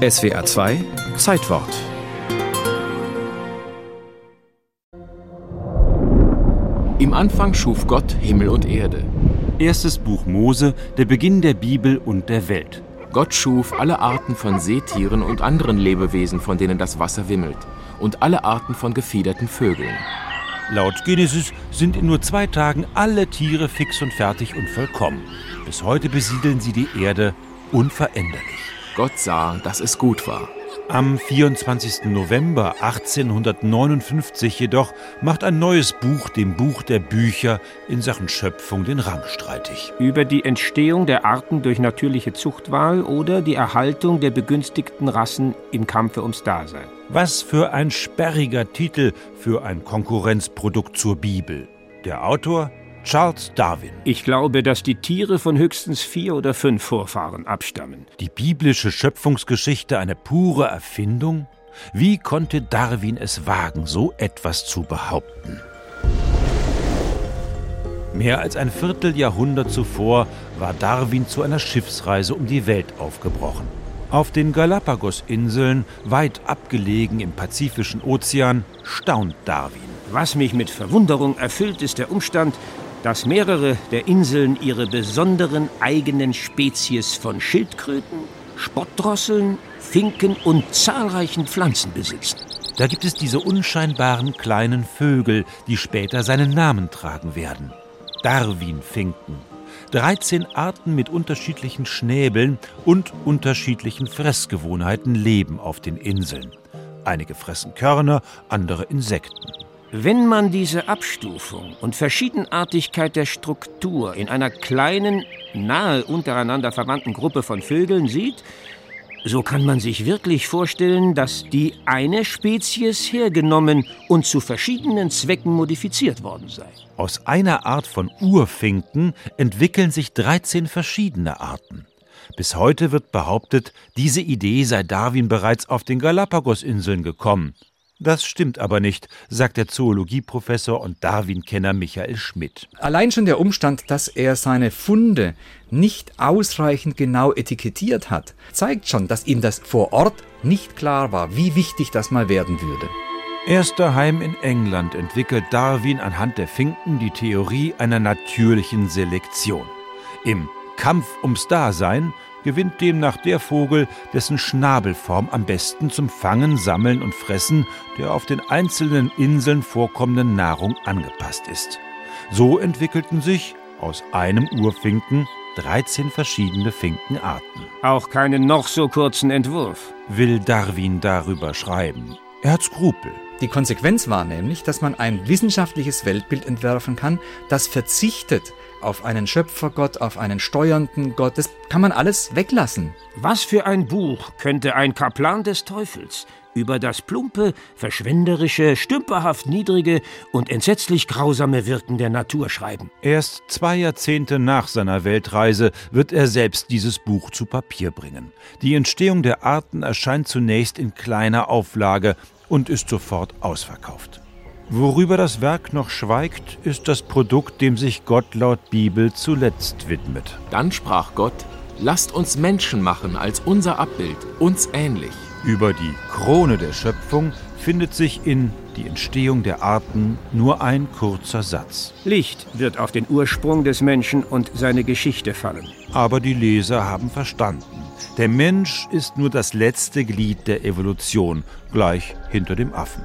SWA 2 Zeitwort Im Anfang schuf Gott Himmel und Erde. Erstes Buch Mose, der Beginn der Bibel und der Welt. Gott schuf alle Arten von Seetieren und anderen Lebewesen, von denen das Wasser wimmelt, und alle Arten von gefiederten Vögeln. Laut Genesis sind in nur zwei Tagen alle Tiere fix und fertig und vollkommen. Bis heute besiedeln sie die Erde unveränderlich. Gott sah, dass es gut war. Am 24. November 1859 jedoch macht ein neues Buch dem Buch der Bücher in Sachen Schöpfung den Rang streitig. Über die Entstehung der Arten durch natürliche Zuchtwahl oder die Erhaltung der begünstigten Rassen im Kampfe ums Dasein. Was für ein sperriger Titel für ein Konkurrenzprodukt zur Bibel. Der Autor Charles Darwin. Ich glaube, dass die Tiere von höchstens vier oder fünf Vorfahren abstammen. Die biblische Schöpfungsgeschichte eine pure Erfindung? Wie konnte Darwin es wagen, so etwas zu behaupten? Mehr als ein Vierteljahrhundert zuvor war Darwin zu einer Schiffsreise um die Welt aufgebrochen. Auf den Galapagos-Inseln, weit abgelegen im Pazifischen Ozean, staunt Darwin. Was mich mit Verwunderung erfüllt, ist der Umstand, dass mehrere der Inseln ihre besonderen eigenen Spezies von Schildkröten, Spottdrosseln, Finken und zahlreichen Pflanzen besitzen. Da gibt es diese unscheinbaren kleinen Vögel, die später seinen Namen tragen werden. Darwin-Finken. 13 Arten mit unterschiedlichen Schnäbeln und unterschiedlichen Fressgewohnheiten leben auf den Inseln. Einige fressen Körner, andere Insekten. Wenn man diese Abstufung und Verschiedenartigkeit der Struktur in einer kleinen, nahe untereinander verwandten Gruppe von Vögeln sieht, so kann man sich wirklich vorstellen, dass die eine Spezies hergenommen und zu verschiedenen Zwecken modifiziert worden sei. Aus einer Art von Urfinken entwickeln sich 13 verschiedene Arten. Bis heute wird behauptet, diese Idee sei Darwin bereits auf den Galapagosinseln gekommen. Das stimmt aber nicht, sagt der Zoologieprofessor und Darwin-Kenner Michael Schmidt. Allein schon der Umstand, dass er seine Funde nicht ausreichend genau etikettiert hat, zeigt schon, dass ihm das vor Ort nicht klar war, wie wichtig das mal werden würde. Erst daheim in England entwickelt Darwin anhand der Finken die Theorie einer natürlichen Selektion. Im Kampf ums Dasein gewinnt demnach der Vogel, dessen Schnabelform am besten zum Fangen, Sammeln und Fressen der auf den einzelnen Inseln vorkommenden Nahrung angepasst ist. So entwickelten sich aus einem Urfinken 13 verschiedene Finkenarten. Auch keinen noch so kurzen Entwurf. Will Darwin darüber schreiben? Er hat Skrupel. Die Konsequenz war nämlich, dass man ein wissenschaftliches Weltbild entwerfen kann, das verzichtet auf einen Schöpfergott, auf einen steuernden Gott. Das kann man alles weglassen. Was für ein Buch könnte ein Kaplan des Teufels über das plumpe, verschwenderische, stümperhaft niedrige und entsetzlich grausame Wirken der Natur schreiben? Erst zwei Jahrzehnte nach seiner Weltreise wird er selbst dieses Buch zu Papier bringen. Die Entstehung der Arten erscheint zunächst in kleiner Auflage und ist sofort ausverkauft. Worüber das Werk noch schweigt, ist das Produkt, dem sich Gott laut Bibel zuletzt widmet. Dann sprach Gott, lasst uns Menschen machen als unser Abbild, uns ähnlich. Über die Krone der Schöpfung findet sich in Die Entstehung der Arten nur ein kurzer Satz. Licht wird auf den Ursprung des Menschen und seine Geschichte fallen. Aber die Leser haben verstanden. Der Mensch ist nur das letzte Glied der Evolution, gleich hinter dem Affen.